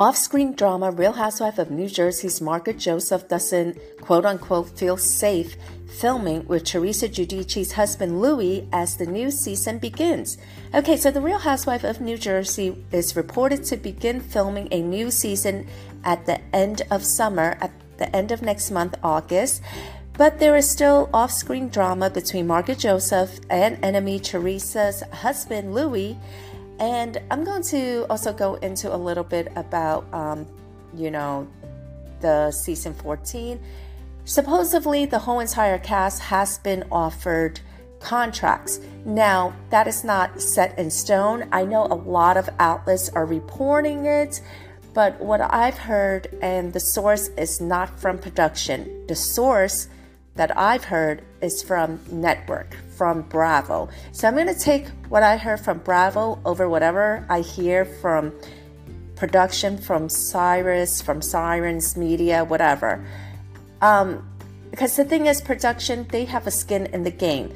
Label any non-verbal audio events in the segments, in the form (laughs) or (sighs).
Off screen drama Real Housewife of New Jersey's Margaret Joseph doesn't quote unquote feel safe filming with Teresa Giudice's husband Luis as the new season begins. Okay, so The Real Housewife of New Jersey is reported to begin filming a new season at the end of summer, at the end of next month, August. But there is still off screen drama between Margaret Joseph and enemy Teresa's husband Luis. And I'm going to also go into a little bit about, um, you know, the season 14. Supposedly, the whole entire cast has been offered contracts. Now, that is not set in stone. I know a lot of outlets are reporting it, but what I've heard, and the source is not from production, the source that I've heard is from network, from Bravo. So I'm going to take what I heard from Bravo over whatever I hear from production, from Cyrus, from Sirens Media, whatever. Um, because the thing is, production, they have a skin in the game.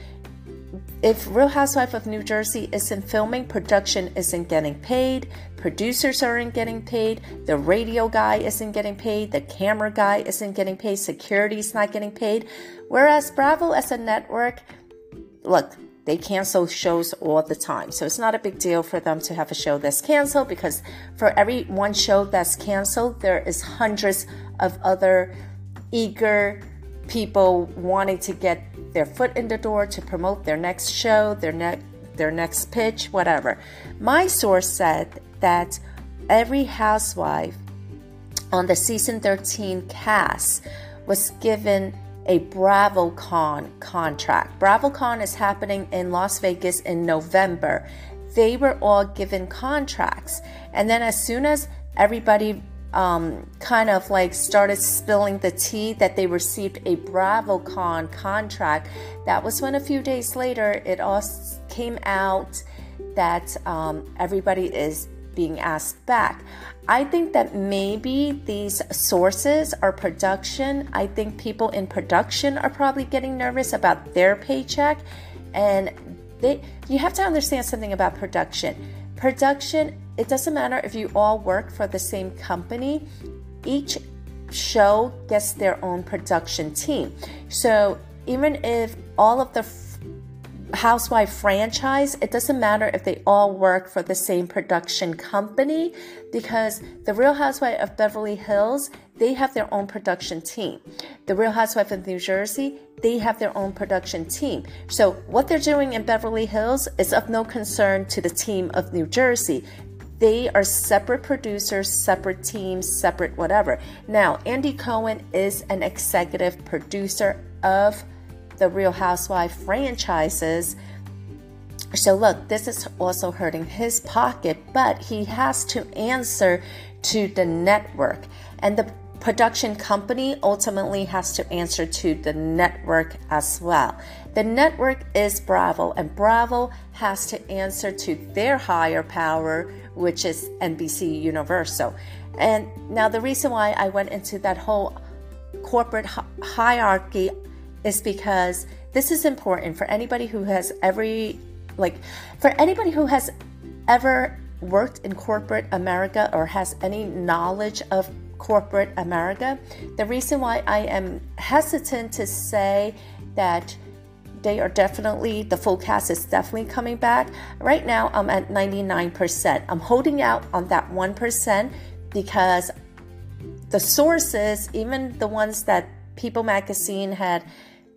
If Real Housewife of New Jersey isn't filming, production isn't getting paid, producers aren't getting paid, the radio guy isn't getting paid, the camera guy isn't getting paid, security's not getting paid. Whereas Bravo as a network, look, they cancel shows all the time. So it's not a big deal for them to have a show that's canceled because for every one show that's canceled, there is hundreds of other eager people wanting to get their foot in the door to promote their next show, their next their next pitch, whatever. My source said that every housewife on the season 13 cast was given a BravoCon contract. BravoCon is happening in Las Vegas in November. They were all given contracts. And then as soon as everybody um, kind of like started spilling the tea that they received a BravoCon contract, that was when a few days later it all came out that um, everybody is being asked back. I think that maybe these sources are production. I think people in production are probably getting nervous about their paycheck. And they, you have to understand something about production. Production, it doesn't matter if you all work for the same company, each show gets their own production team. So even if all of the housewife franchise, it doesn't matter if they all work for the same production company because the Real Housewife of Beverly Hills, they have their own production team. The Real Housewife of New Jersey, they have their own production team. So what they're doing in Beverly Hills is of no concern to the team of New Jersey. They are separate producers, separate teams, separate whatever. Now, Andy Cohen is an executive producer of the Real Housewife franchises. So, look, this is also hurting his pocket, but he has to answer to the network. And the production company ultimately has to answer to the network as well. The network is Bravo, and Bravo has to answer to their higher power, which is NBC Universal. And now, the reason why I went into that whole corporate hierarchy is because this is important for anybody who has every like for anybody who has ever worked in corporate America or has any knowledge of corporate America. The reason why I am hesitant to say that they are definitely the full cast is definitely coming back. Right now I'm at 99%. I'm holding out on that 1% because the sources, even the ones that People magazine had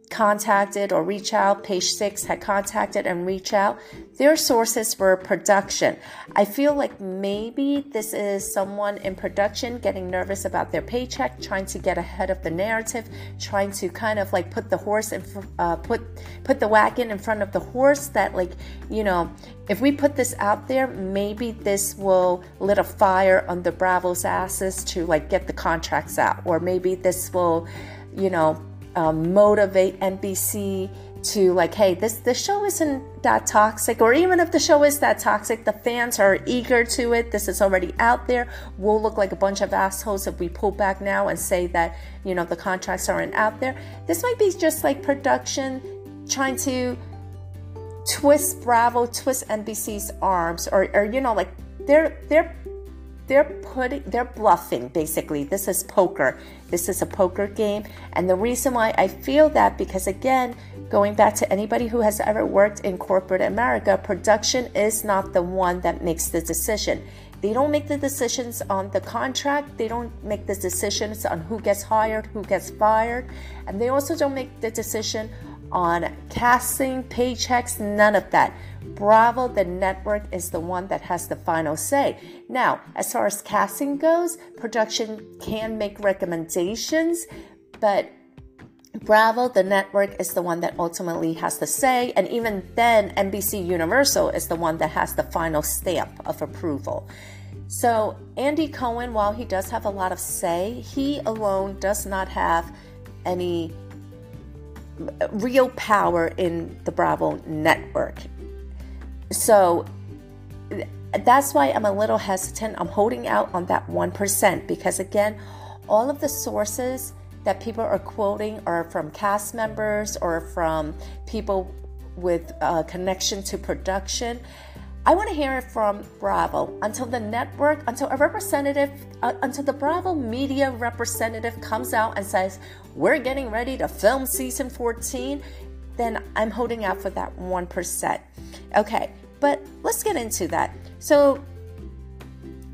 contacted or reach out, page six had contacted and reach out. Their sources were production. I feel like maybe this is someone in production getting nervous about their paycheck, trying to get ahead of the narrative, trying to kind of like put the horse in, uh, put put the wagon in front of the horse. That like you know, if we put this out there, maybe this will lit a fire on the Bravo's asses to like get the contracts out, or maybe this will, you know um, motivate NBC to like, hey, this the show isn't that toxic, or even if the show is that toxic, the fans are eager to it. This is already out there. We'll look like a bunch of assholes if we pull back now and say that you know the contracts aren't out there. This might be just like production trying to twist Bravo, twist NBC's arms, or or you know like they're they're they're putting they're bluffing basically this is poker this is a poker game. And the reason why i feel that because again going back to anybody who has ever worked in corporate america production is not the one that makes the decision. They don't make the decisions on the contract. They don't make the decisions on who gets hired who gets fired. And they also don't make the decision on casting paychecks none of that Bravo, the network, is the one that has the final say. Now, as far as casting goes, production can make recommendations, but Bravo, the network, is the one that ultimately has the say, and even then, NBC Universal is the one that has the final stamp of approval. So, Andy Cohen, while he does have a lot of say, he alone does not have any real power in the Bravo network. So that's why I'm a little hesitant. I'm holding out on that 1% because, again, all of the sources that people are quoting are from cast members or from people with a connection to production. I want to hear it from Bravo until the network, until a representative, uh, until the Bravo media representative comes out and says, We're getting ready to film season 14 then I'm holding out for that 1%. Okay, but let's get into that. So,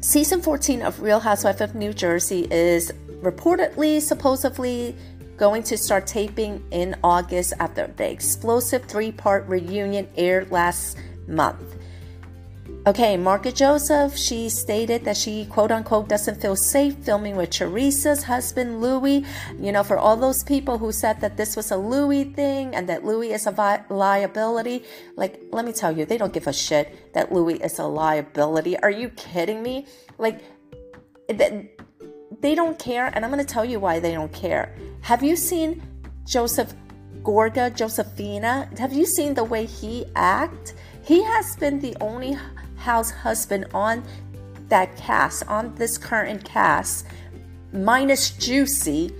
season 14 of Real Housewife of New Jersey is reportedly, supposedly, going to start taping in August after the explosive three part reunion aired last month. Okay, Margaret Joseph, she stated that she quote unquote doesn't feel safe filming with Teresa's husband, Luis. You know, for all those people who said that this was a Luis thing and that Luis is a vi- liability, like, let me tell you, they don't give a shit that Luis is a liability. Are you kidding me? Like, they don't care, and I'm going to tell you why they don't care. Have you seen Joseph Gorga, Josephina? Have you seen the way he act? He has been the only house husband on that cast, on this current cast, minus Juicy.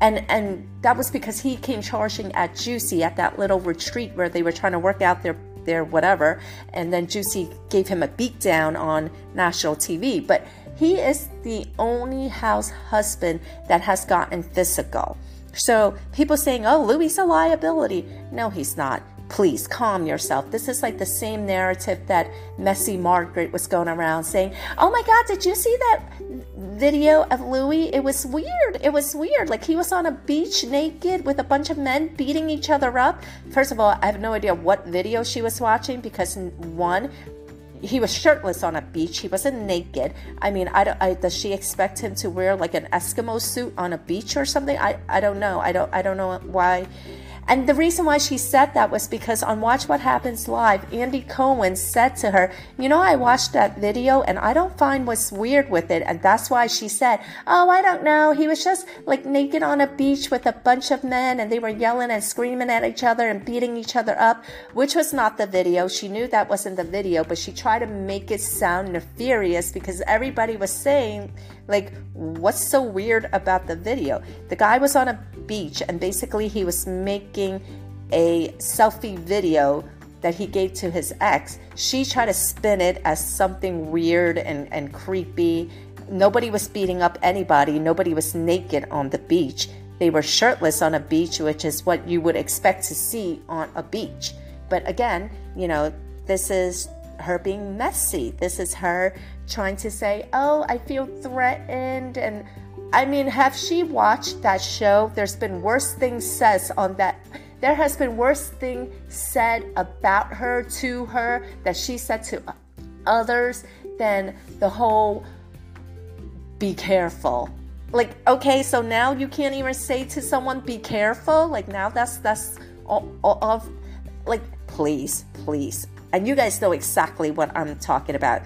And, and that was because he came charging at Juicy at that little retreat where they were trying to work out their their whatever. And then Juicy gave him a beatdown on national TV but he is the only house husband that has gotten physical. So people saying oh Luis a liability. No he's not Please calm yourself. This is like the same narrative that Messy Margaret was going around saying, Oh my God, did you see that video of Luis? It was weird. It was weird. Like he was on a beach naked with a bunch of men beating each other up. First of all, I have no idea what video she was watching because one, he was shirtless on a beach. He wasn't naked. I mean, I don't. I, does she expect him to wear like an Eskimo suit on a beach or something? I, I don't know. I don't. I don't know why and the reason why she said that was because on Watch What Happens Live, Andy Cohen said to her, You know, I watched that video and I don't find what's weird with it. And that's why she said, Oh, I don't know. He was just like naked on a beach with a bunch of men and they were yelling and screaming at each other and beating each other up, which was not the video. She knew that wasn't the video, but she tried to make it sound nefarious because everybody was saying, like, what's so weird about the video? The guy was on a beach and basically he was making a selfie video that he gave to his ex. She tried to spin it as something weird and, and creepy. Nobody was beating up anybody, nobody was naked on the beach. They were shirtless on a beach, which is what you would expect to see on a beach. But again, you know, this is her being messy. This is her trying to say, oh, I feel threatened. And I mean, have she watched that show? There's been worse things said on that. There has been worse things said about her to her that she said to others than the whole be careful. Like, okay, so now you can't even say to someone, be careful. Like, now that's, that's all, all of, like, please, please. And you guys know exactly what I'm talking about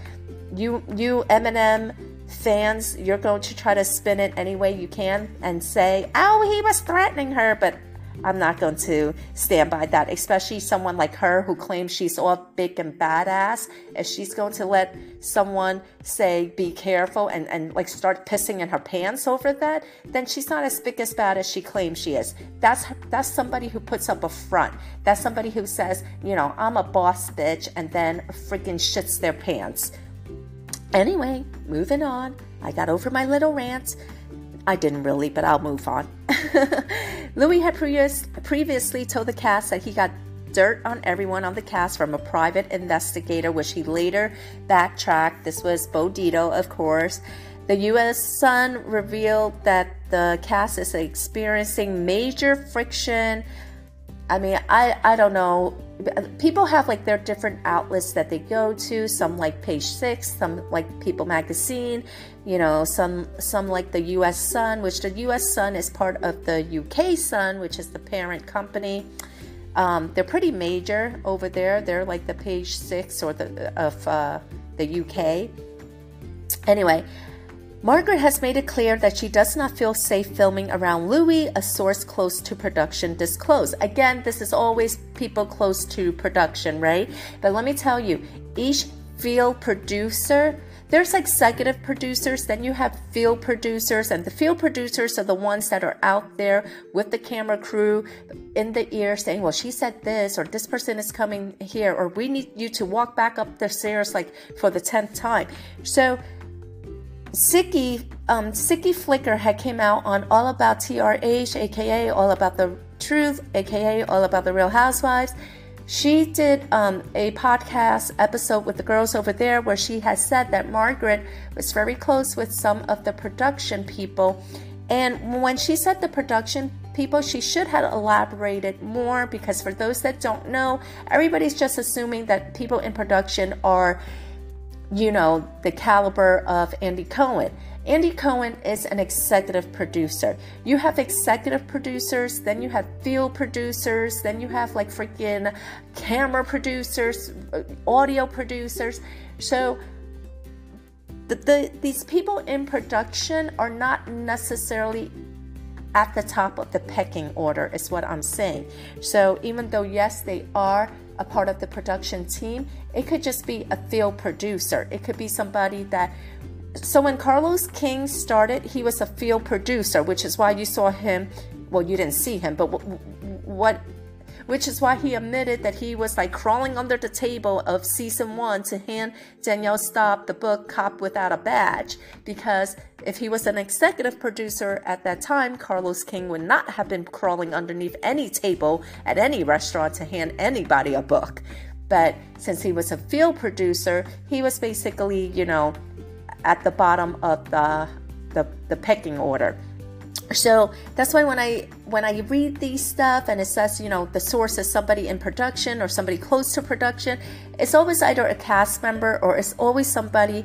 you you Eminem fans, you're going to try to spin it any way you can and say, "Oh, he was threatening her," but I'm not going to stand by that, especially someone like her who claims she's all big and badass. If she's going to let someone say, be careful, and, and like start pissing in her pants over that, then she's not as big as bad as she claims she is. That's, that's somebody who puts up a front. That's somebody who says, you know, I'm a boss bitch, and then freaking shits their pants. Anyway, moving on. I got over my little rant. I didn't really, but I'll move on. (laughs) Luis had previous, previously told the cast that he got dirt on everyone on the cast from a private investigator, which he later backtracked. This was Bo Dietl, of course. The U.S. Sun revealed that the cast is experiencing major friction. I mean, I, I don't know. People have like their different outlets that they go to. Some like Page Six, some like People Magazine. You know, some some like the U.S. Sun, which the U.S. Sun is part of the U.K. Sun, which is the parent company. Um, they're pretty major over there. They're like the Page Six or the of uh, the UK. Anyway, Margaret has made it clear that she does not feel safe filming around Luis, a source close to production disclosed. Again, this is always people close to production, right? But let me tell you, each field producer there's executive producers, then you have field producers, and the field producers are the ones that are out there with the camera crew in the ear saying, Well, she said this, or this person is coming here, or we need you to walk back up the stairs like for the 10th time. So Siggy, um, Siggy Flicker had came out on All About TRH, aka All About the Truth, aka All About the Real Housewives. She did um, a podcast episode with the girls over there where she has said that Margaret was very close with some of the production people. And when she said the production people, she should have elaborated more because for those that don't know, everybody's just assuming that people in production are you know, the caliber of Andy Cohen. Andy Cohen is an executive producer. You have executive producers, then you have field producers, then you have like freaking camera producers, uh, audio producers. So the, the, these people in production are not necessarily at the top of the pecking order, is what I'm saying. So even though, yes, they are a part of the production team. It could just be a field producer. It could be somebody that. So when Carlos King started, he was a field producer, which is why you saw him. Well, you didn't see him, but what, which is why he admitted that he was like crawling under the table of season one to hand Danielle Staub the book Cop Without a Badge. Because if he was an executive producer at that time, Carlos King would not have been crawling underneath any table at any restaurant to hand anybody a book. But since he was a field producer, he was basically, you know, at the bottom of the the, the pecking order so that's why when i when i read these stuff and it says you know the source is somebody in production or somebody close to production it's always either a cast member or it's always somebody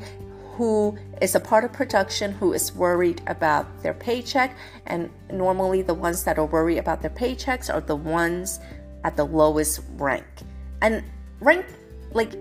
who is a part of production who is worried about their paycheck. And normally the ones that are worried about their paychecks are the ones at the lowest rank. And rank like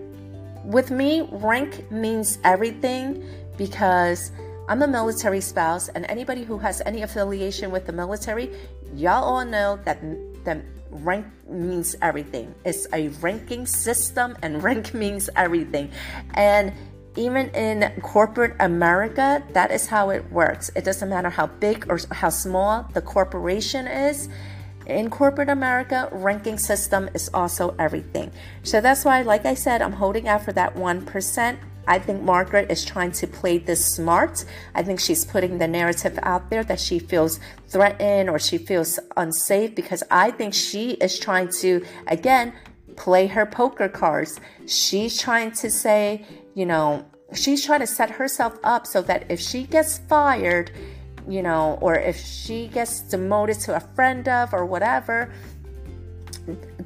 with me rank means everything because I'm a military spouse, and anybody who has any affiliation with the military, y'all all know that that rank means everything. It's a ranking system, and (laughs) rank means everything. And even in corporate America, that is how it works. It doesn't matter how big or how small the corporation is. In corporate America, ranking system is also everything. So that's why, like I said, I'm holding out for that 1%. I think Margaret is trying to play this smart. I think she's putting the narrative out there that she feels threatened or she feels unsafe because I think she is trying to, again, play her poker cards. She's trying to say, you know, she's trying to set herself up so that if she gets fired, you know, or if she gets demoted to a friend of or whatever,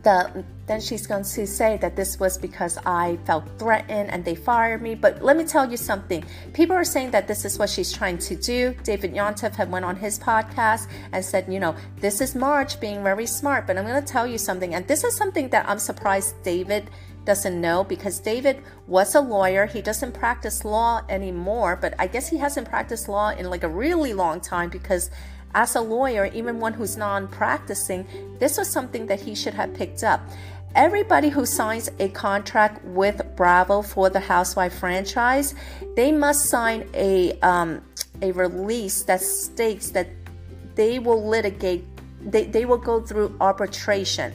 the then she's going to say that this was because I felt threatened and they fired me. But let me tell you something. People are saying that this is what she's trying to do. David Yontef had went on his podcast and said, you know, this is Marge being very smart. But I'm going to tell you something, and this is something that I'm surprised David doesn't know because David was a lawyer. He doesn't practice law anymore, but I guess he hasn't practiced law in like a really long time because as a lawyer, even one who's non practicing, this was something that he should have picked up. Everybody who signs a contract with Bravo for the Housewife franchise, they must sign a um, a release that states that they will litigate, they, they will go through arbitration,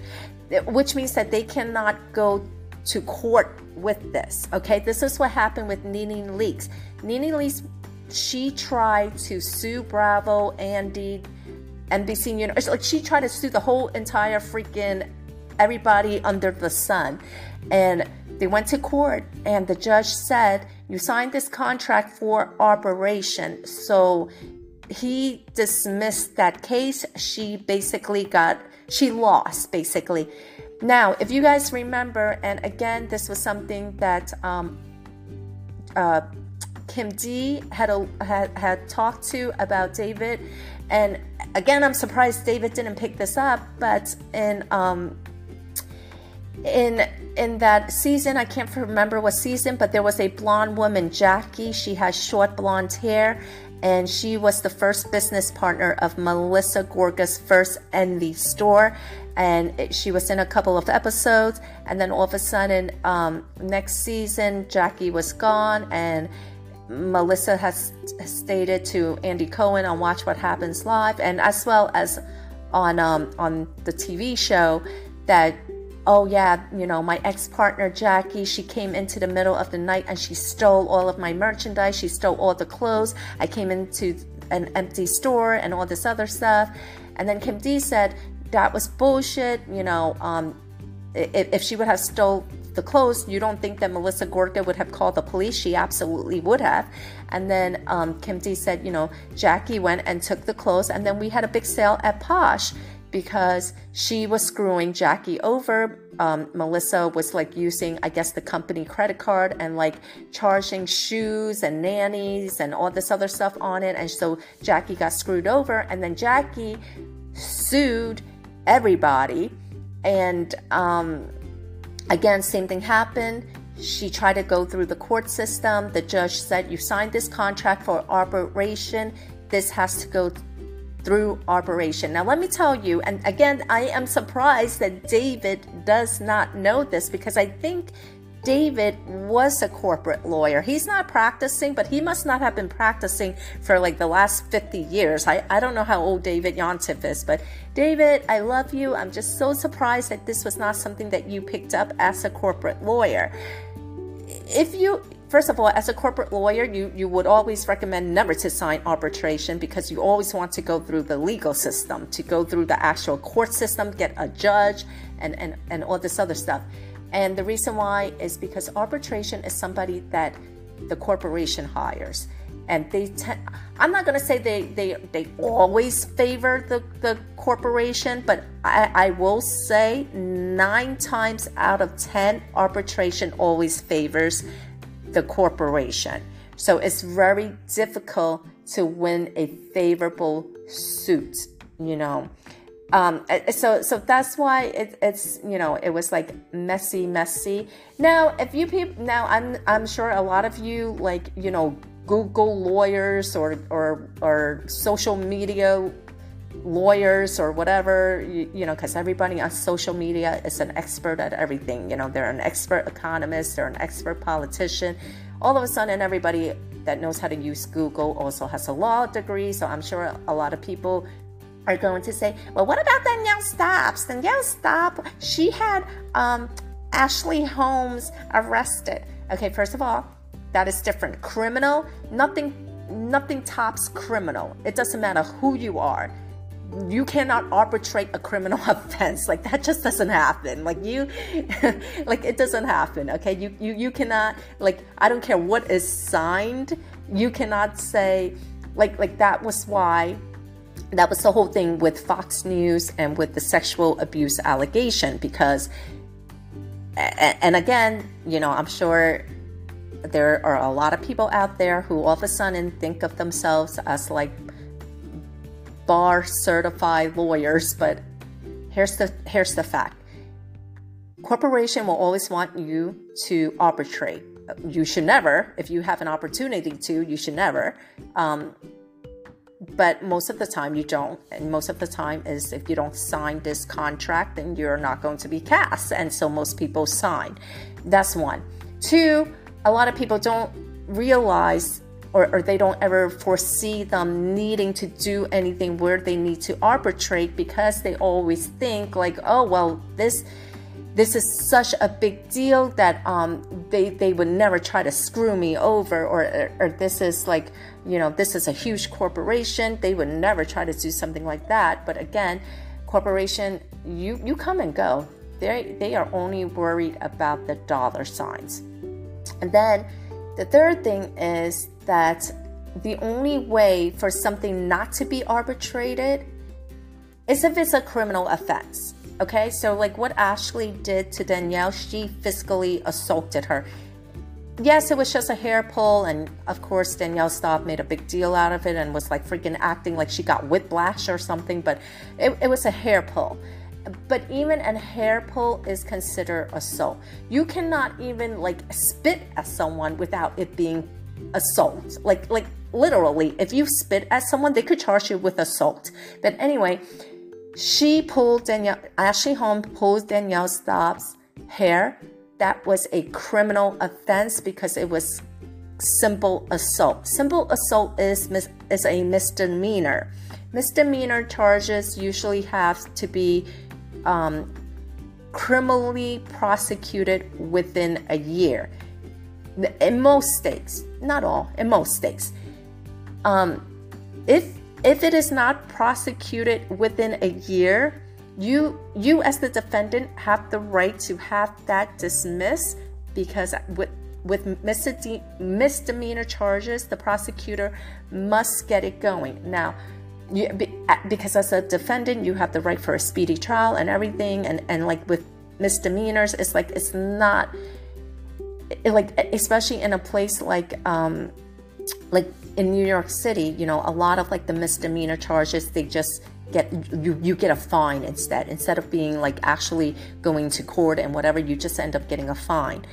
which means that they cannot go to court with this. Okay, this is what happened with NeNe Leakes. NeNe Leakes, she tried to sue Bravo, Andy, NBC News. Like she tried to sue the whole entire freaking everybody under the sun, and they went to court, and the judge said, "You signed this contract for operation." So he dismissed that case. She basically got she lost basically. Now, if you guys remember, and again, this was something that um, uh, Kim D had, a, had had talked to about David, and again, I'm surprised David didn't pick this up. But in um, in in that season, I can't remember what season, but there was a blonde woman, Jackie. She has short blonde hair, and she was the first business partner of Melissa Gorga's first Envy store. And she was in a couple of episodes, and then all of a sudden, um, next season, Jackie was gone, and Melissa has stated to Andy Cohen on Watch What Happens Live, and as well as on um, on the TV show that oh yeah, you know, my ex-partner Jackie, she came into the middle of the night and she stole all of my merchandise. She stole all the clothes. I came into an empty store and all this other stuff. And then Kim D said that was bullshit. You know, um, if, if she would have stole the clothes, you don't think that Melissa Gorga would have called the police? She absolutely would have. And then um, Kim D said, you know, Jackie went and took the clothes, and then we had a big sale at Posh because she was screwing Jackie over. Um, Melissa was like using, I guess, the company credit card and like charging shoes and nannies and all this other stuff on it. And so Jackie got screwed over. And then Jackie sued everybody. And um, again, same thing happened. She tried to go through the court system. The judge said, You signed this contract for arbitration. This has to go through arbitration. Now, let me tell you, and again, I am surprised that David does not know this because I think David was a corporate lawyer. He's not practicing, but he must not have been practicing for like the last 50 years. I, I don't know how old David Yontef is, but David, I love you. I'm just so surprised that this was not something that you picked up as a corporate lawyer. If you First of all, as a corporate lawyer, you, you would always recommend never to sign arbitration because you always want to go through the legal system, to go through the actual court system, get a judge, and, and, and all this other stuff. And the reason why is because arbitration is somebody that the corporation hires. And they te- I'm not going to say they, they, they always favor the, the corporation, but I, I will say nine times out of 10, arbitration always favors the corporation. So it's very difficult to win a favorable suit, you know. Um, so so that's why it, it's you know it was like messy messy. Now if you people now i'm i'm sure a lot of you like you know google lawyers or or or social media lawyers or whatever you, you know because everybody on social media is an expert at everything. You know they're an expert economist they're an expert politician. All of a sudden everybody that knows how to use google also has a law degree. So i'm sure a lot of people are going to say well what about danielle Staub's? Danielle Staub she had um, ashley holmes arrested. Okay first of all that is different. Criminal nothing nothing tops criminal. It doesn't matter who you are. You cannot arbitrate a criminal (laughs) offense. Like that just doesn't happen. Like you (laughs) like it doesn't happen okay? You, you you cannot like i don't care what is signed you cannot say like like that was why that was the whole thing with fox news and with the sexual abuse allegation because and again you know i'm sure there are a lot of people out there who all of a sudden think of themselves as like bar certified lawyers, but here's the here's the fact. Corporation will always want you to arbitrate. You should never, if you have an opportunity to, you should never. Um, but most of the time you don't. And most of the time is if you don't sign this contract then you're not going to be cast. And so most people sign. That's one. Two a lot of people don't realize or, or they don't ever foresee them needing to do anything where they need to arbitrate because they always think like oh well this this is such a big deal that um, they they would never try to screw me over, or, or, or this is like you know this is a huge corporation. They would never try to do something like that. But again, corporation, you you come and go. They they are only worried about the dollar signs. And then the third thing is that the only way for something not to be arbitrated is if it's a criminal offense. Okay, so like what Ashley did to Danielle, she physically assaulted her. Yes, it was just a hair pull, and of course, Danielle Staub made a big deal out of it and was like freaking acting like she got whiplash or something, but it, it was a hair pull. But even a hair pull is considered assault. You cannot even like spit at someone without it being assault. Like, like literally, if you spit at someone, they could charge you with assault. But anyway, she pulled Danielle, Ashley Holm pulled Danielle Staub's hair. That was a criminal offense because it was simple assault. Simple assault is, is a misdemeanor. Misdemeanor charges usually have to be um, criminally prosecuted within a year. In most states, not all, in most states. Um, if if it is not prosecuted within a year, you you as the defendant have the right to have that dismissed because with with misdemeanor charges, the prosecutor must get it going. Now, you, because as a defendant, you have the right for a speedy trial and everything, and and like with misdemeanors, it's like it's not like especially in a place like um like in New York City, you know, a lot of like the misdemeanor charges, they just get you you get a fine instead instead of being like actually going to court and whatever you just end up getting a fine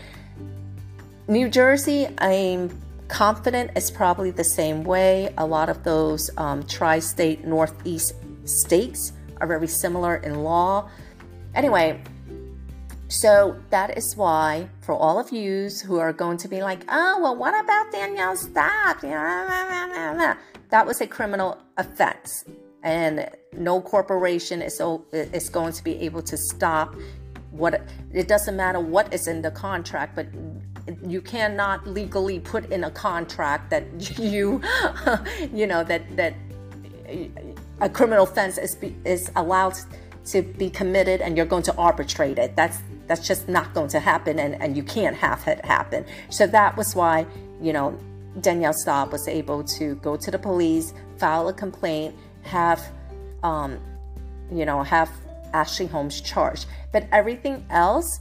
new jersey i'm confident it's probably the same way a lot of those um, tri-state northeast states are very similar in law anyway so that is why, for all of you who are going to be like, oh, well, what about Danielle Staub? (laughs) That was a criminal offense. And no corporation is, is going to be able to stop what it doesn't matter what is in the contract, but you cannot legally put in a contract that (laughs) you, (laughs) you know, that, that a criminal offense is, is allowed to be committed and you're going to arbitrate it. That's that's just not going to happen and, and you can't have it happen. So that was why, you know, Danielle Staub was able to go to the police, file a complaint, have, um, you know, have Ashley Holmes charged. But everything else,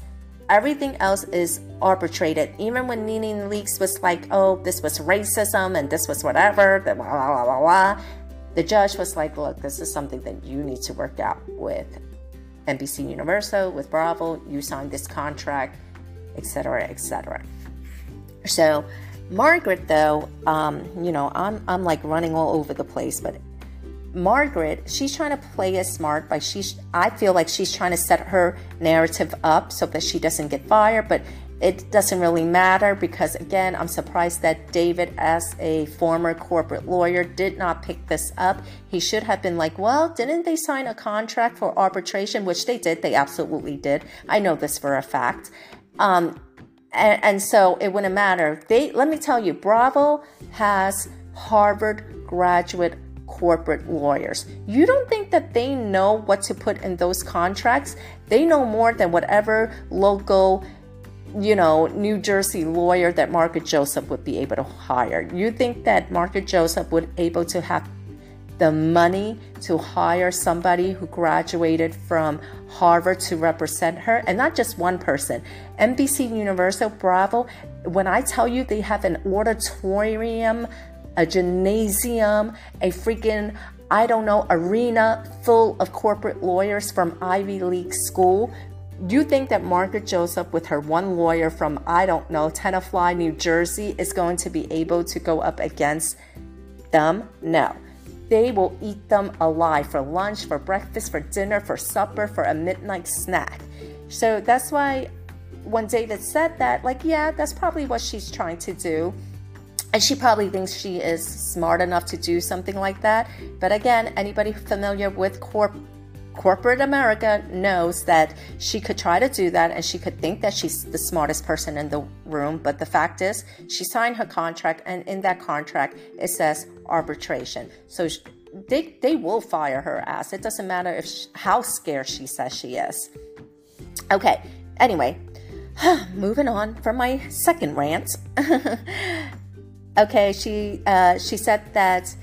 everything else is arbitrated. Even when NeNe Leakes was like, oh, this was racism and this was whatever, blah, blah, blah, blah, blah. The judge was like, look, this is something that you need to work out with NBC Universal, with Bravo, you signed this contract, etc., etc. So, Margaret, though, um, you know, I'm, I'm like running all over the place, but Margaret, she's trying to play it smart by she's I feel like she's trying to set her narrative up so that she doesn't get fired, but it doesn't really matter because, again, I'm surprised that David, as a former corporate lawyer, did not pick this up. He should have been like, well, didn't they sign a contract for arbitration? Which they did. They absolutely did. I know this for a fact. Um, and, and so it wouldn't matter. They let me tell you, Bravo has Harvard graduate corporate lawyers. You don't think that they know what to put in those contracts? They know more than whatever local you know, New Jersey lawyer that Margaret Joseph would be able to hire. You think that Margaret Joseph would be able to have the money to hire somebody who graduated from Harvard to represent her, and not just one person. NBC Universal Bravo, when I tell you they have an auditorium, a gymnasium, a freaking I don't know, arena full of corporate lawyers from Ivy League school do you think that Margaret Joseph, with her one lawyer from, I don't know, Tenafly, New Jersey, is going to be able to go up against them? No. They will eat them alive for lunch, for breakfast, for dinner, for supper, for a midnight snack. So that's why when David said that, like, yeah, that's probably what she's trying to do. And she probably thinks she is smart enough to do something like that. But again, anybody familiar with corp corporate America knows that she could try to do that and she could think that she's the smartest person in the room. But the fact is, she signed her contract, and in that contract, it says arbitration. So they, they will fire her ass. It doesn't matter if she, how scared she says she is. Okay, anyway, (sighs) moving on from my second rant. (laughs) okay, she uh, she said that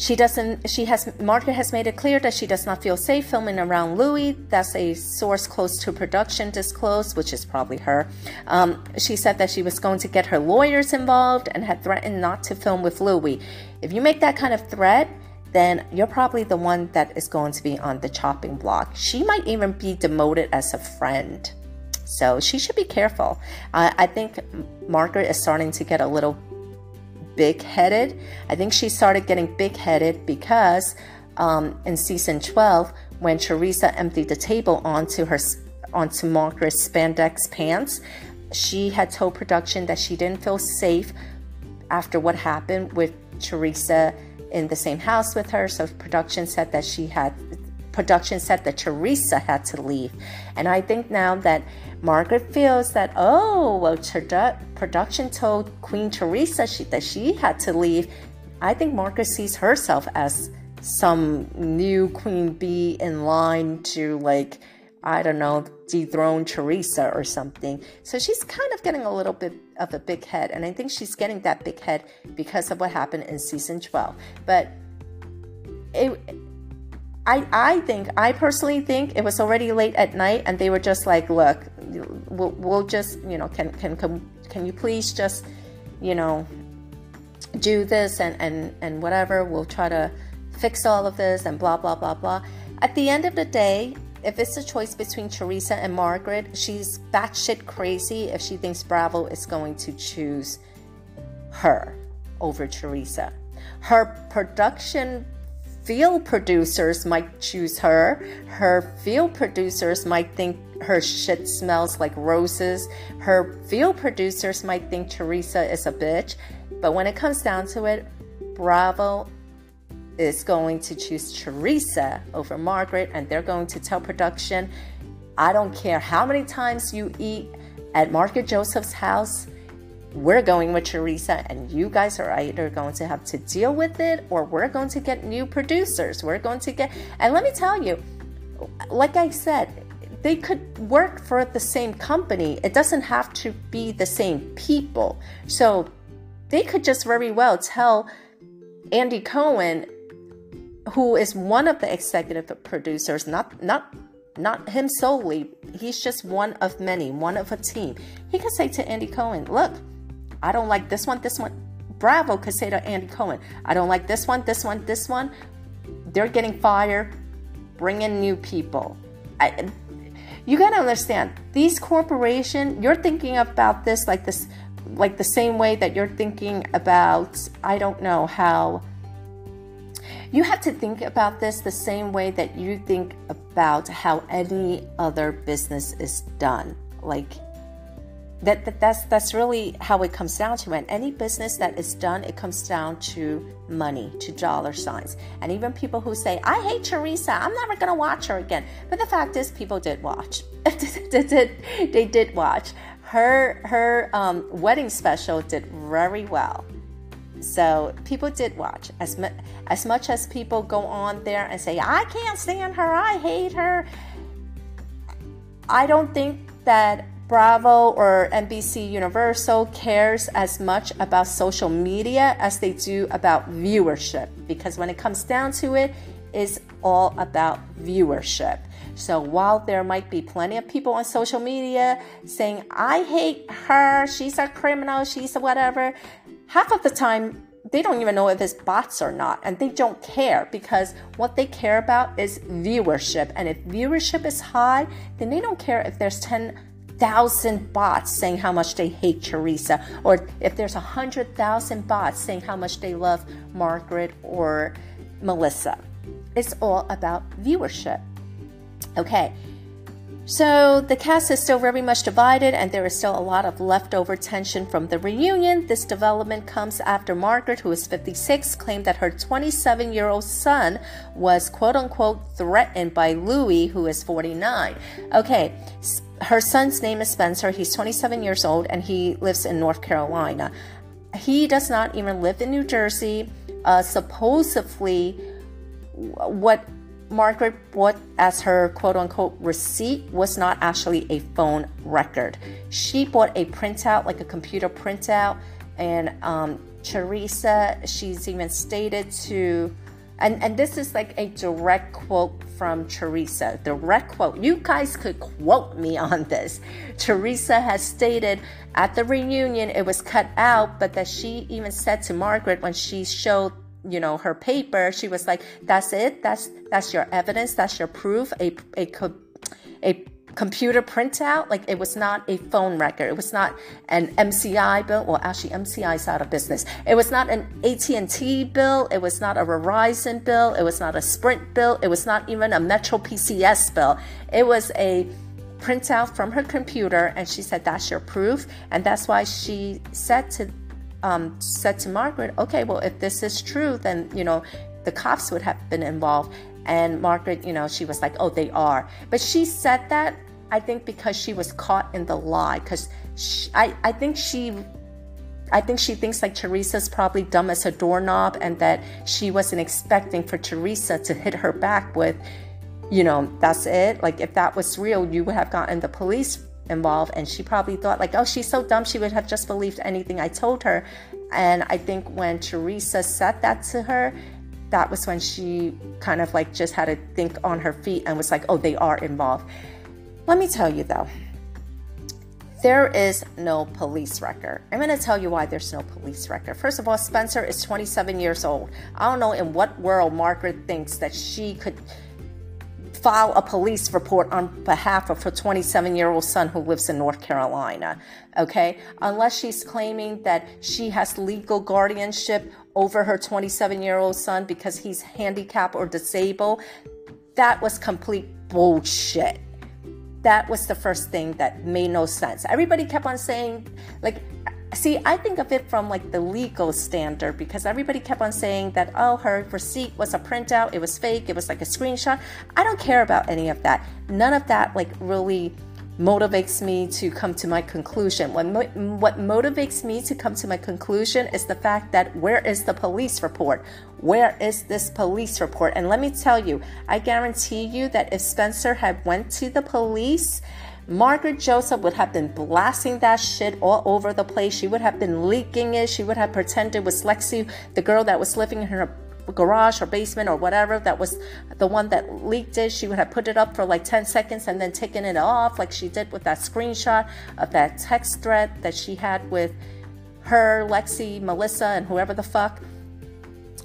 she doesn't, she has, Margaret has made it clear that she does not feel safe filming around Luis. That's a source close to production disclosed, which is probably her. Um, she said that she was going to get her lawyers involved and had threatened not to film with Luis. If you make that kind of threat, then you're probably the one that is going to be on the chopping block. She might even be demoted as a friend. So she should be careful. Uh, I think Margaret is starting to get a little big headed. I think she started getting big headed because um, in season 12, when Teresa emptied the table onto her onto Margaret's spandex pants, she had told production that she didn't feel safe after what happened with Teresa in the same house with her. So production said that she had production said that Teresa had to leave. And I think now that Margaret feels that, oh, well, production told Queen Teresa she, that she had to leave. I think Margaret sees herself as some new queen bee in line to, like, I don't know, dethrone Teresa or something. So she's kind of getting a little bit of a big head. And I think she's getting that big head because of what happened in season 12. But it I, I think, I personally think it was already late at night and they were just like, look, we'll, we'll just, you know, can, can, can, can you please just, you know, do this and, and, and whatever. We'll try to fix all of this and blah, blah, blah, blah. At the end of the day, if it's a choice between Teresa and Margaret, she's batshit crazy if she thinks Bravo is going to choose her over Teresa. Her production field producers might choose her. Her field producers might think her shit smells like roses. Her field producers might think Teresa is a bitch. But when it comes down to it, Bravo is going to choose Teresa over Margaret, and they're going to tell production, I don't care how many times you eat at Margaret Joseph's house we're going with Teresa, and you guys are either going to have to deal with it or we're going to get new producers. We're going to get, and let me tell you, like I said, they could work for the same company. It doesn't have to be the same people. So they could just very well tell Andy Cohen, who is one of the executive producers, not not not him solely. He's just one of many, one of a team. He could say to Andy Cohen, "Look, I don't like this one, this one. Bravo to Andy Cohen, I don't like this one, this one, this one. They're getting fired. Bring in new people. I, you got to understand these corporation you're thinking about this like this like the same way that you're thinking about i don't know how you have to think about this the same way that you think about how any other business is done like that, that that's that's really how it comes down to it. Any business that is done, it comes down to money, to dollar signs. And even people who say, "I hate Teresa, I'm never gonna watch her again," but the fact is, people did watch. (laughs) they did they did watch her her um, wedding special did very well. So people did watch as mu- as much as people go on there and say, "I can't stand her, I hate her." I don't think that Bravo or NBC Universal cares as much about social media as they do about viewership because when it comes down to it, it's all about viewership. So while there might be plenty of people on social media saying, I hate her, she's a criminal, she's a whatever, half of the time they don't even know if it's bots or not and they don't care because what they care about is viewership and if viewership is high then they don't care if there's 10 thousand bots saying how much they hate Teresa, or if there's a hundred thousand bots saying how much they love Margaret or Melissa. It's all about viewership. Okay, So the cast is still very much divided, and there is still a lot of leftover tension from the reunion. This development comes after Margaret, who is 56, claimed that her 27 year old son was quote unquote threatened by Luis, who is 49. Okay, her son's name is Spencer. He's 27 years old and he lives in North Carolina. He does not even live in New Jersey. Uh, supposedly, what Margaret bought as her quote unquote receipt was not actually a phone record. She bought a printout, like a computer printout, and um, Teresa, she's even stated to, and, and this is like a direct quote from Teresa. Direct quote. You guys could quote me on this. Teresa has stated at the reunion it was cut out, but that she even said to Margaret when she showed you know her paper she was like that's it? That's that's your evidence? That's your proof? A a a computer printout? Like it was not a phone record. It was not an mci bill. Well actually mci is out of business. It was not an at&t bill. It was not a verizon bill. It was not a sprint bill. It was not even a metro pcs bill. It was a printout from her computer and she said that's your proof. And that's why she said to um, said to Margaret, okay, well, if this is true, then, you know, the cops would have been involved. And Margaret, you know, she was like, oh, they are. But she said that, I think, because she was caught in the lie. Because I, I think she. I think she thinks like Teresa's probably dumb as a doorknob and that she wasn't expecting for Teresa to hit her back with, you know, that's it. Like if that was real, you would have gotten the police involved and she probably thought like oh she's so dumb she would have just believed anything i told her and i think when teresa said that to her that was when she kind of like just had to think on her feet and was like oh they are involved let me tell you though there is no police record. I'm going to tell you why there's no police record. First of all, Spencer is 27 years old. I don't know in what world Margaret thinks that she could file a police report on behalf of her 27 year old son who lives in North Carolina. Okay? Unless she's claiming that she has legal guardianship over her 27 year old son because he's handicapped or disabled, that was complete bullshit. That was the first thing that made no sense. Everybody kept on saying, like, See, I think of it from like the legal standard because everybody kept on saying that, oh, her receipt was a printout, it was fake, it was like a screenshot. I don't care about any of that. None of that like really motivates me to come to my conclusion. What, mo- what motivates me to come to my conclusion is the fact that where is the police report? Where is this police report? And let me tell you, I guarantee you that if Spencer had went to the police, Margaret Joseph would have been blasting that shit all over the place. She would have been leaking it. She would have pretended was Lexi, the girl that was living in her garage or basement or whatever that was the one that leaked it. She would have put it up for like 10 seconds and then taken it off, like she did with that screenshot of that text thread that she had with her, Lexi, Melissa, and whoever the fuck.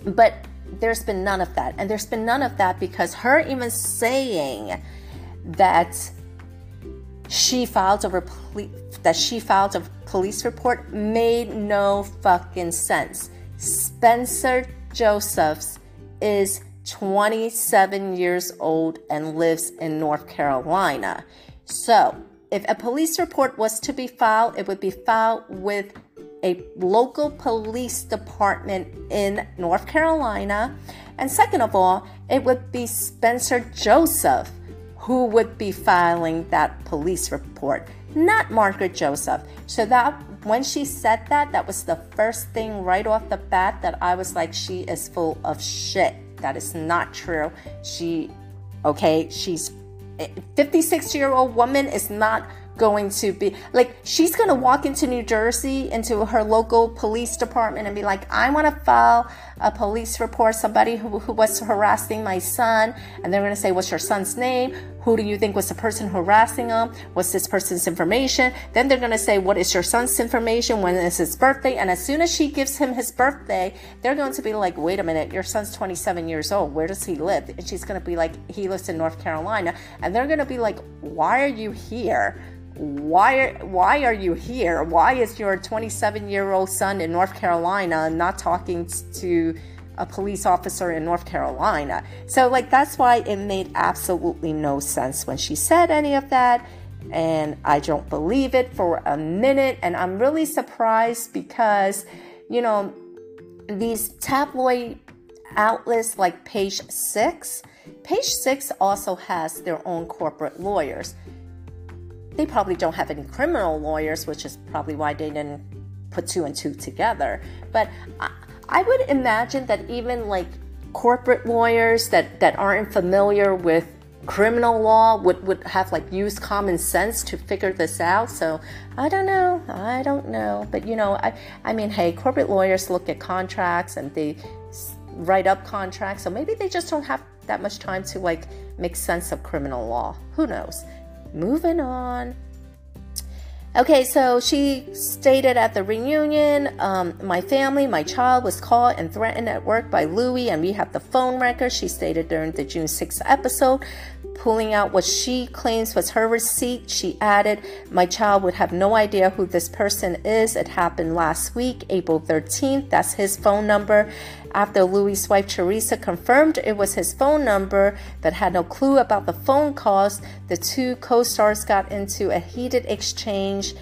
But there's been none of that. And there's been none of that because her even saying that she filed a that she filed a police report made no fucking sense. Spencer Josephs is 27 years old and lives in North Carolina. So, if a police report was to be filed, it would be filed with a local police department in North Carolina. And second of all, it would be Spencer Joseph who would be filing that police report, not Margaret Joseph. So that when she said that, that was the first thing right off the bat that I was like, she is full of shit. That is not true. She, okay, she's eh, 56 year old woman is not going to be like she's going to walk into New Jersey into her local police department and be like I want to file a police report somebody who, who was harassing my son and they're going to say what's your son's name who do you think was the person harassing him what's this person's information? Then they're going to say what is your son's information? When is his birthday? And as soon as she gives him his birthday they're going to be like wait a minute your son's 27 years old. Where does he live? And she's going to be like he lives in North Carolina. And they're going to be like why are you here? Why why are you here? Why is your 27 year old son in North Carolina not talking to a police officer in North Carolina. So, like, that's why it made absolutely no sense when she said any of that. And I don't believe it for a minute. And I'm really surprised because, you know, these tabloid outlets like Page Six, Page Six also has their own corporate lawyers. They probably don't have any criminal lawyers, which is probably why they didn't put two and two together. But I, would imagine that even like corporate lawyers that, that aren't familiar with criminal law would, would have like used common sense to figure this out. So I don't know. I don't know. But you know, I, I mean, hey, corporate lawyers look at contracts and they write up contracts. So maybe they just don't have that much time to like make sense of criminal law. Who knows? Moving on. Okay, so she stated at the reunion, um, my family, my child was caught and threatened at work by Luis, and we have the phone record. She stated during the June 6th episode, pulling out what she claims was her receipt. She added, My child would have no idea who this person is. It happened last week, April 13th. That's his phone number. After Luis' wife Teresa confirmed it was his phone number but had no clue about the phone calls, the two co stars got into a heated exchange.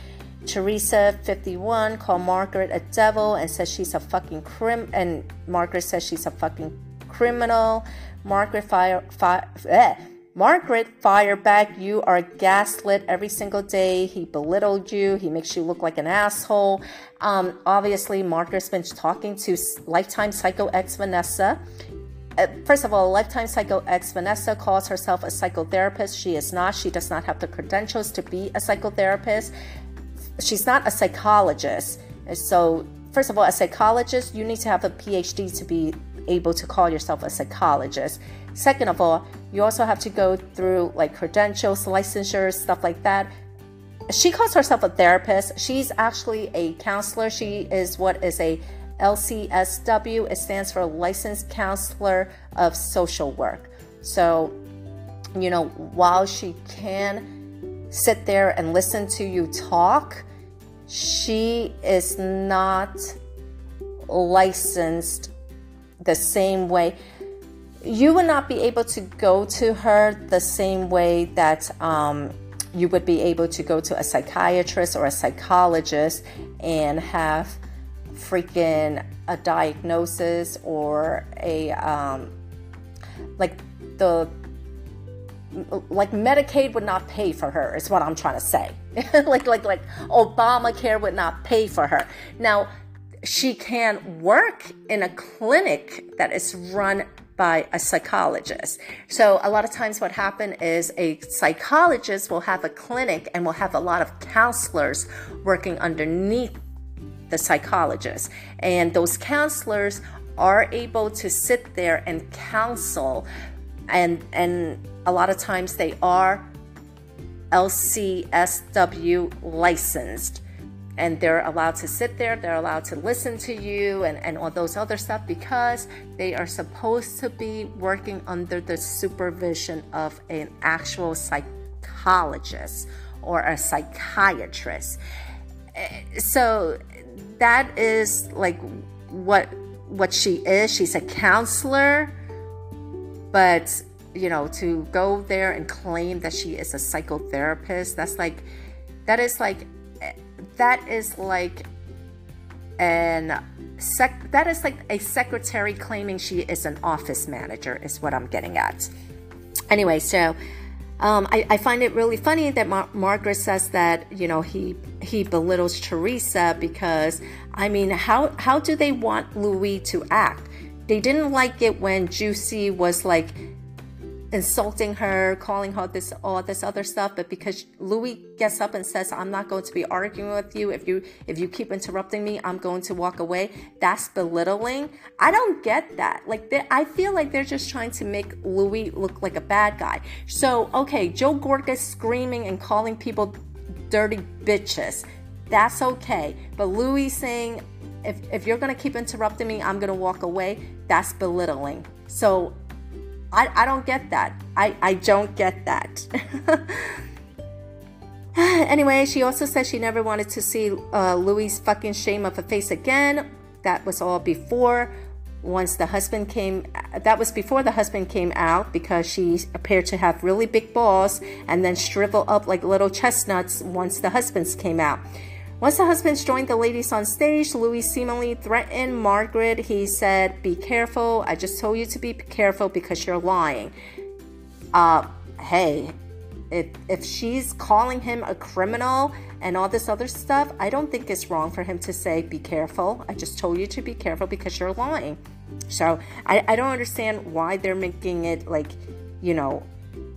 Teresa, 51, called Margaret a devil and says she's a fucking crim. And Margaret says she's a fucking criminal. Margaret fire, fire eh, Margaret fired back, You are gaslit every single day. He belittled you. He makes you look like an asshole. Um, obviously, Margaret's been talking to Lifetime Psycho ex Vanessa. Uh, first of all, Lifetime Psycho ex Vanessa calls herself a psychotherapist. She is not. She does not have the credentials to be a psychotherapist. She's not a psychologist. So, first of all, a psychologist, you need to have a PhD to be able to call yourself a psychologist. Second of all, you also have to go through like credentials, licensures, stuff like that. She calls herself a therapist. She's actually a counselor. She is what is a LCSW. It stands for Licensed Counselor of Social Work. So, you know, while she can sit there and listen to you talk, she is not licensed the same way you would not be able to go to her the same way that um, you would be able to go to a psychiatrist or a psychologist and have freaking a diagnosis or a um, like the like Medicaid would not pay for her is what I'm trying to say. (laughs) like like like Obamacare would not pay for her. Now she can work in a clinic that is run by a psychologist. So a lot of times what happens is a psychologist will have a clinic and will have a lot of counselors working underneath the psychologist. And those counselors are able to sit there and counsel and and a lot of times they are LCSW licensed and they're allowed to sit there they're allowed to listen to you and, and all those other stuff because they are supposed to be working under the supervision of an actual psychologist or a psychiatrist. Eh, so that is like what what she is. She's a counselor but you know to go there and claim that she is a psychotherapist that's like that is like that is like an sec- that is like a secretary claiming she is an office manager is what i'm getting at anyway so um, I, I, find it really funny that Mar- Margaret says that you know he he belittles Teresa because I mean how how do they want Luis to act? They didn't like it when Juicy was like insulting her, calling her this all this other stuff, but because Luis gets up and says, "I'm not going to be arguing with you. If you if you keep interrupting me, I'm going to walk away." That's belittling. I don't get that. Like I feel like they're just trying to make Luis look like a bad guy. So okay, Joe Gorga screaming and calling people dirty bitches. That's okay. But Luis saying, if, if you're going to keep interrupting me, I'm going to walk away, that's belittling. So I, I don't get that. I, I don't get that. (laughs) anyway, she also said she never wanted to see uh, Luis' fucking shame of a face again. That was all before once the husband came that was before the husband came out because she appeared to have really big balls and then shrivel up like little chestnuts once the husbands came out once the husbands joined the ladies on stage, Luis seemingly threatened Margaret. He said, Be careful. I just told you to be careful because you're lying. Uh, hey, if, if she's calling him a criminal and all this other stuff, I don't think it's wrong for him to say, Be careful. I just told you to be careful because you're lying. So I, I don't understand why they're making it like, you know,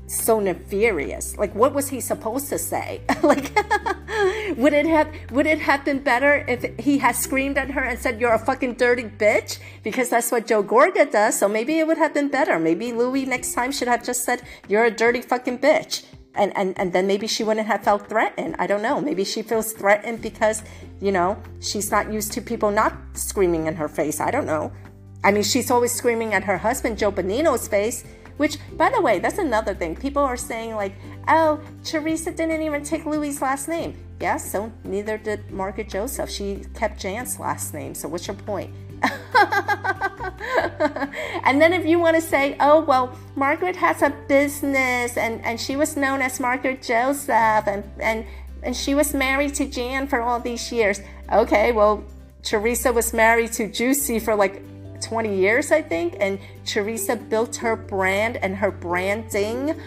so nefarious. Like, what was he supposed to say? (laughs) like, (laughs) would it have would it have been better if he had screamed at her and said, "You're a fucking dirty bitch"? Because that's what Joe Gorga does. So maybe it would have been better. Maybe Luis next time should have just said, "You're a dirty fucking bitch." And, and, and then maybe she wouldn't have felt threatened. I don't know. Maybe she feels threatened because, you know, she's not used to people not screaming in her face. I don't know. I mean, she's always screaming at her husband, Joe Benigno's face which, by the way, that's another thing. People are saying, like, oh, Teresa didn't even take Luis' last name. Yeah, so neither did Margaret Joseph. She kept Jan's last name. So, what's your point? (laughs) and then if you want to say, oh, well, Margaret has a business and, and she was known as Margaret Joseph and, and, and she was married to Jan for all these years. Okay, well, Teresa was married to Juicy for like 20 years, I think. And Teresa built her brand and her branding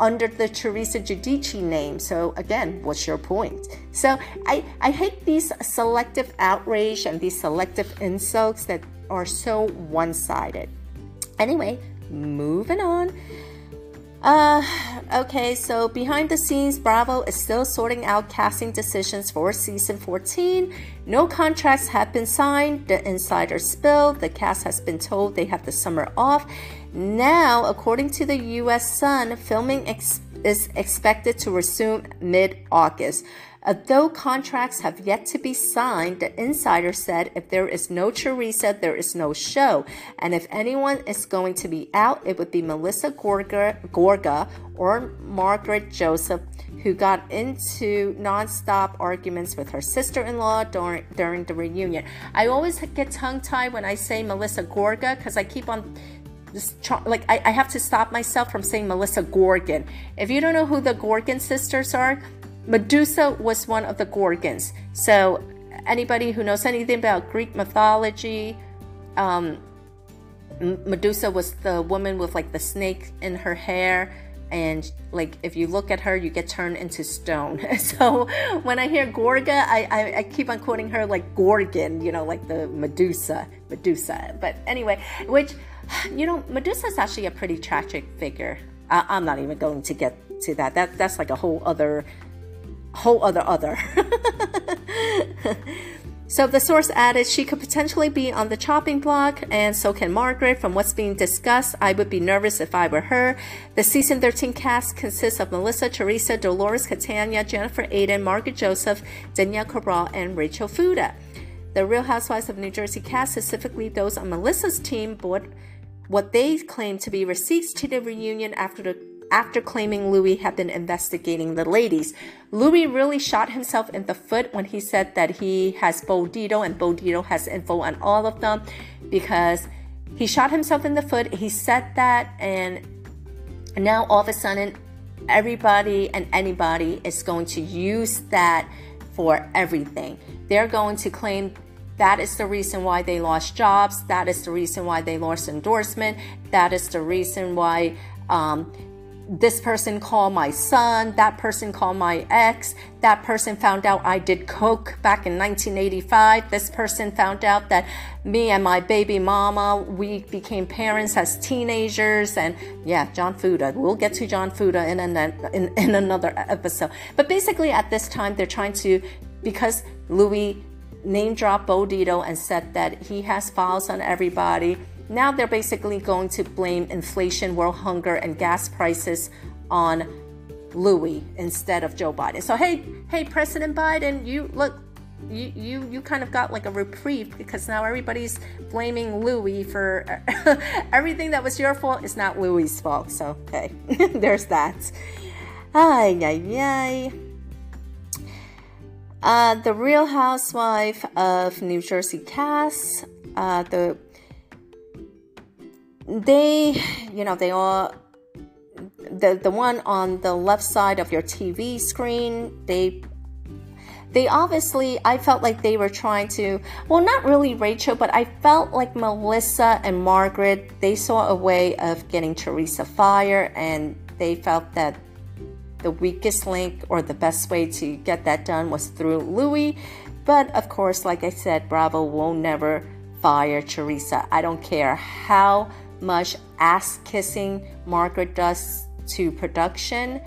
under the Teresa Giudice name. So again, what's your point? So I, I hate these selective outrage and these selective insults that are so one-sided. Anyway, moving on. Uh, okay, so behind the scenes, Bravo is still sorting out casting decisions for season 14. No contracts have been signed, the insider spilled, the cast has been told they have the summer off. Now, according to the US Sun, filming ex- is expected to resume mid August. Uh, Although contracts have yet to be signed, the insider said if there is no Teresa, there is no show. And if anyone is going to be out, it would be Melissa Gorga, Gorga or Margaret Joseph, who got into nonstop arguments with her sister in law during, during the reunion. I always get tongue tied when I say Melissa Gorga because I keep on like I, I, have to stop myself from saying Melissa Gorgon. If you don't know who the Gorgon sisters are, Medusa was one of the Gorgons. So, anybody who knows anything about Greek mythology, um, Medusa was the woman with like the snake in her hair. And like if you look at her, you get turned into stone. (laughs) so when I hear Gorga, I, I, I keep on quoting her like Gorgon, you know, like the Medusa, Medusa. But anyway, which you know, Medusa is actually a pretty tragic figure. I, I'm not even going to get to that. That that's like a whole other whole other other. (laughs) so the source added she could potentially be on the chopping block, and so can Margaret. From what's being discussed, I would be nervous if I were her. The season 13 cast consists of Melissa, Teresa, Dolores Catania, Jennifer Aydin, Margaret Joseph, Danielle Cabral, and Rachel Fuda. The Real Housewives of New Jersey cast, specifically those on Melissa's team, bought what they claim to be receipts to the reunion after the after claiming Luis had been investigating the ladies. Luis really shot himself in the foot when he said that he has Bo Dietl and Bo Dietl has info on all of them because he shot himself in the foot. He said that, and now all of a sudden, everybody and anybody is going to use that for everything. They're going to claim that is the reason why they lost jobs. That is the reason why they lost endorsement. That is the reason why um, this person called my son, that person called my ex, that person found out I did coke back in 1985, this person found out that me and my baby mama, we became parents as teenagers, and yeah, John Fuda. We'll get to John Fuda in, an, in, in another episode. But basically, at this time, they're trying to, because Luis name dropped Bo Dietl and said that he has files on everybody now they're basically going to blame inflation, world hunger, and gas prices on Luis instead of Joe Biden. So hey, hey, President Biden, you look, you you you kind of got like a reprieve because now everybody's blaming Luis for (laughs) everything that was your fault It's not Luis's fault. So hey, (laughs) there's that. Ay ay ay. Uh, the Real Housewife of New Jersey cast, uh, the they, you know, they all the the one on the left side of your TV screen, they they obviously I felt like they were trying to well not really Rachel, but I felt like Melissa and Margaret they saw a way of getting Teresa fired and they felt that the weakest link or the best way to get that done was through Luis. But of course, like I said, Bravo will never fire Teresa. I don't care how much ass kissing Margaret does to production.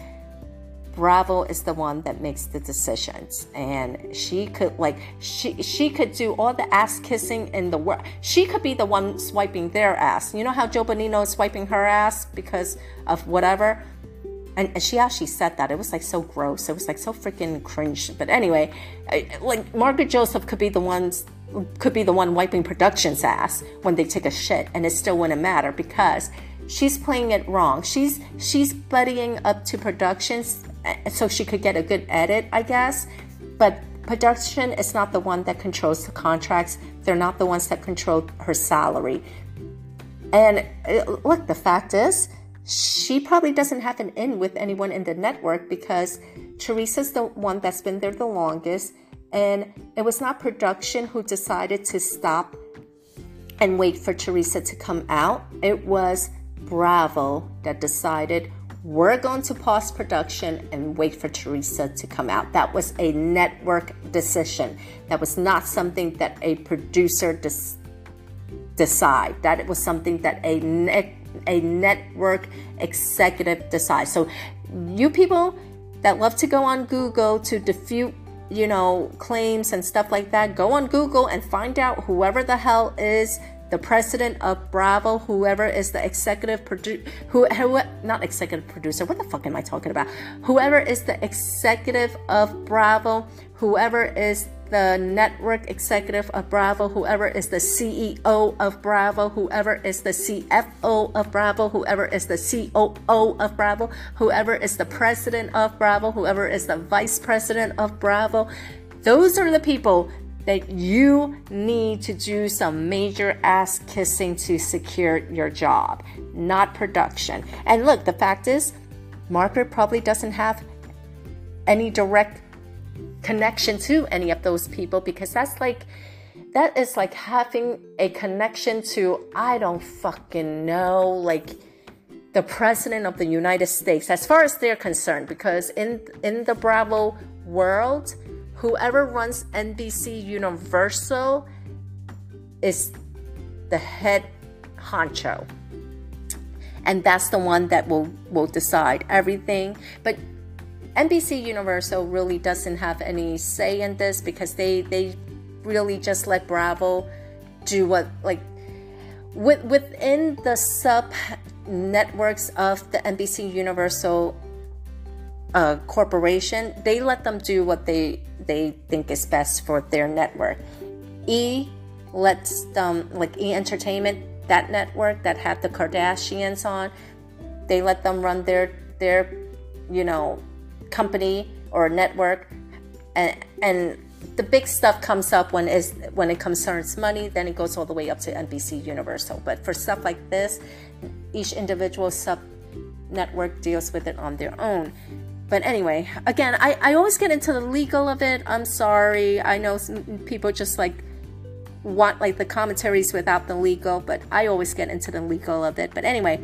Bravo is the one that makes the decisions, and she could like she she could do all the ass kissing in the world. She could be the one swiping their ass. You know how Joe Benigno is swiping her ass because of whatever. And, and she actually said that it was like so gross. It was like so freaking cringe. But anyway, like Margaret Joseph could be the ones could be the one wiping production's ass when they take a shit, and it still wouldn't matter because she's playing it wrong. She's she's buddying up to productions eh, so she could get a good edit, I guess. But production is not the one that controls the contracts. They're not the ones that control her salary. And eh, look, the fact is, she probably doesn't have an in with anyone in the network because Teresa's the one that's been there the longest. And it was not production who decided to stop and wait for Teresa to come out. It was Bravo that decided we're going to pause production and wait for Teresa to come out. That was a network decision. That was not something that a producer des- decide. That it was something that a ne- a network executive decide. So you people that love to go on Google to defute you know, claims and stuff like that, go on Google and find out whoever the hell is the president of Bravo, whoever is the executive producer, who, who, not executive producer, what the fuck am I talking about? Whoever is the executive of Bravo, whoever is the network executive of Bravo, whoever is the CEO of Bravo, whoever is the CFO of Bravo, whoever is the COO of Bravo, whoever is the president of Bravo, whoever is the vice president of Bravo. Those are the people that you need to do some major ass kissing to secure your job, not production. And look, the fact is, Margaret probably doesn't have any direct connection to any of those people because that's like that is like having a connection to I don't fucking know like the president of the United States as far as they're concerned because in in the Bravo world whoever runs NBC Universal is the head honcho. And that's the one that will, will decide everything. But NBC Universal really doesn't have any say in this because they, they really just let Bravo do what, like, with, within the sub networks of the NBC Universal uh, corporation, they let them do what they they think is best for their network. E lets them like E Entertainment, that network that had the Kardashians on, they let them run their their you know company or network, and and the big stuff comes up when is when it concerns money. Then it goes all the way up to NBC Universal. But for stuff like this, each individual sub network deals with it on their own. But anyway, again, I, I always get into the legal of it. I'm sorry. I know people just like want like the commentaries without the legal, but I always get into the legal of it. But anyway,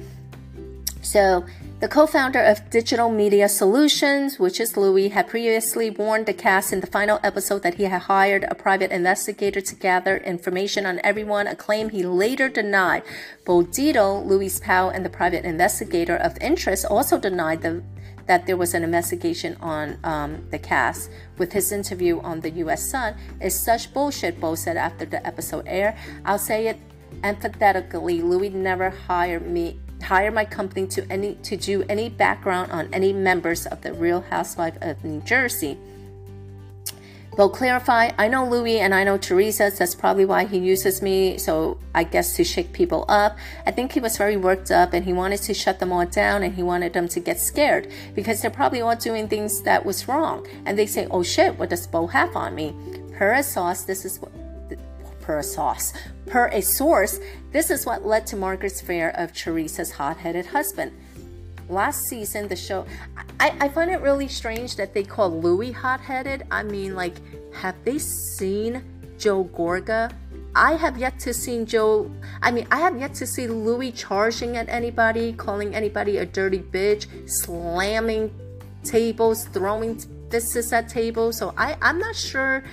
so the co-founder of Digital Media Solutions, which is Luis, had previously warned the cast in the final episode that he had hired a private investigator to gather information on everyone, a claim he later denied. Bodito, Luis' pal and the private investigator of interest, also denied the that there was an investigation on um, the cast with his interview on the U.S. Sun is such bullshit, Bo said after the episode aired. I'll say it emphatically, Luis never hired me hire my company to any to do any background on any members of the Real Housewife of New Jersey. They'll clarify, I know Luis and I know Teresa, that's probably why he uses me, so I guess to shake people up. I think he was very worked up and he wanted to shut them all down and he wanted them to get scared because they're probably all doing things that was wrong. And they say, oh shit, what does Bo have on me? Pura sauce, this is what per a source. Per a source, this is what led to Margaret's fear of Teresa's hot-headed husband. Last season, the show, I, I find it really strange that they call Luis hot-headed. I mean, like, have they seen Joe Gorga? I have yet to see Joe. I mean, I have yet to see Luis charging at anybody, calling anybody a dirty bitch, slamming tables, throwing fists at tables. So I, I'm not sure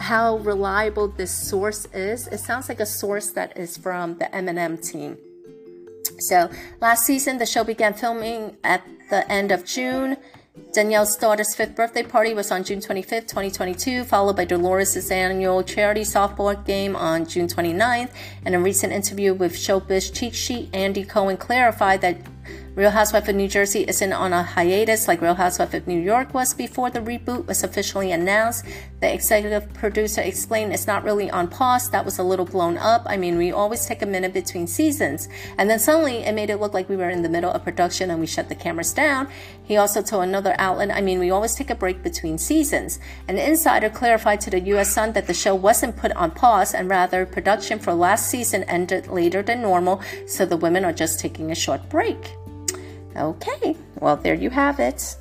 how reliable this source is. It sounds like a source that is from the M&M team. So last season, the show began filming at the end of June. Danielle's daughter's fifth birthday party was on June 25th, 2022, followed by Dolores' annual charity softball game on June 29th. In a recent interview with Showbiz Cheat Sheet, Andy Cohen clarified that Real Housewife of New Jersey isn't on a hiatus like Real Housewife of New York was before the reboot was officially announced. The executive producer explained it's not really on pause. That was a little blown up. I mean, we always take a minute between seasons. And then suddenly it made it look like we were in the middle of production and we shut the cameras down. He also told another outlet, I mean, we always take a break between seasons. An insider clarified to the US Sun that the show wasn't put on pause and rather production for last season ended later than normal, so the women are just taking a short break. Okay, well, there you have it.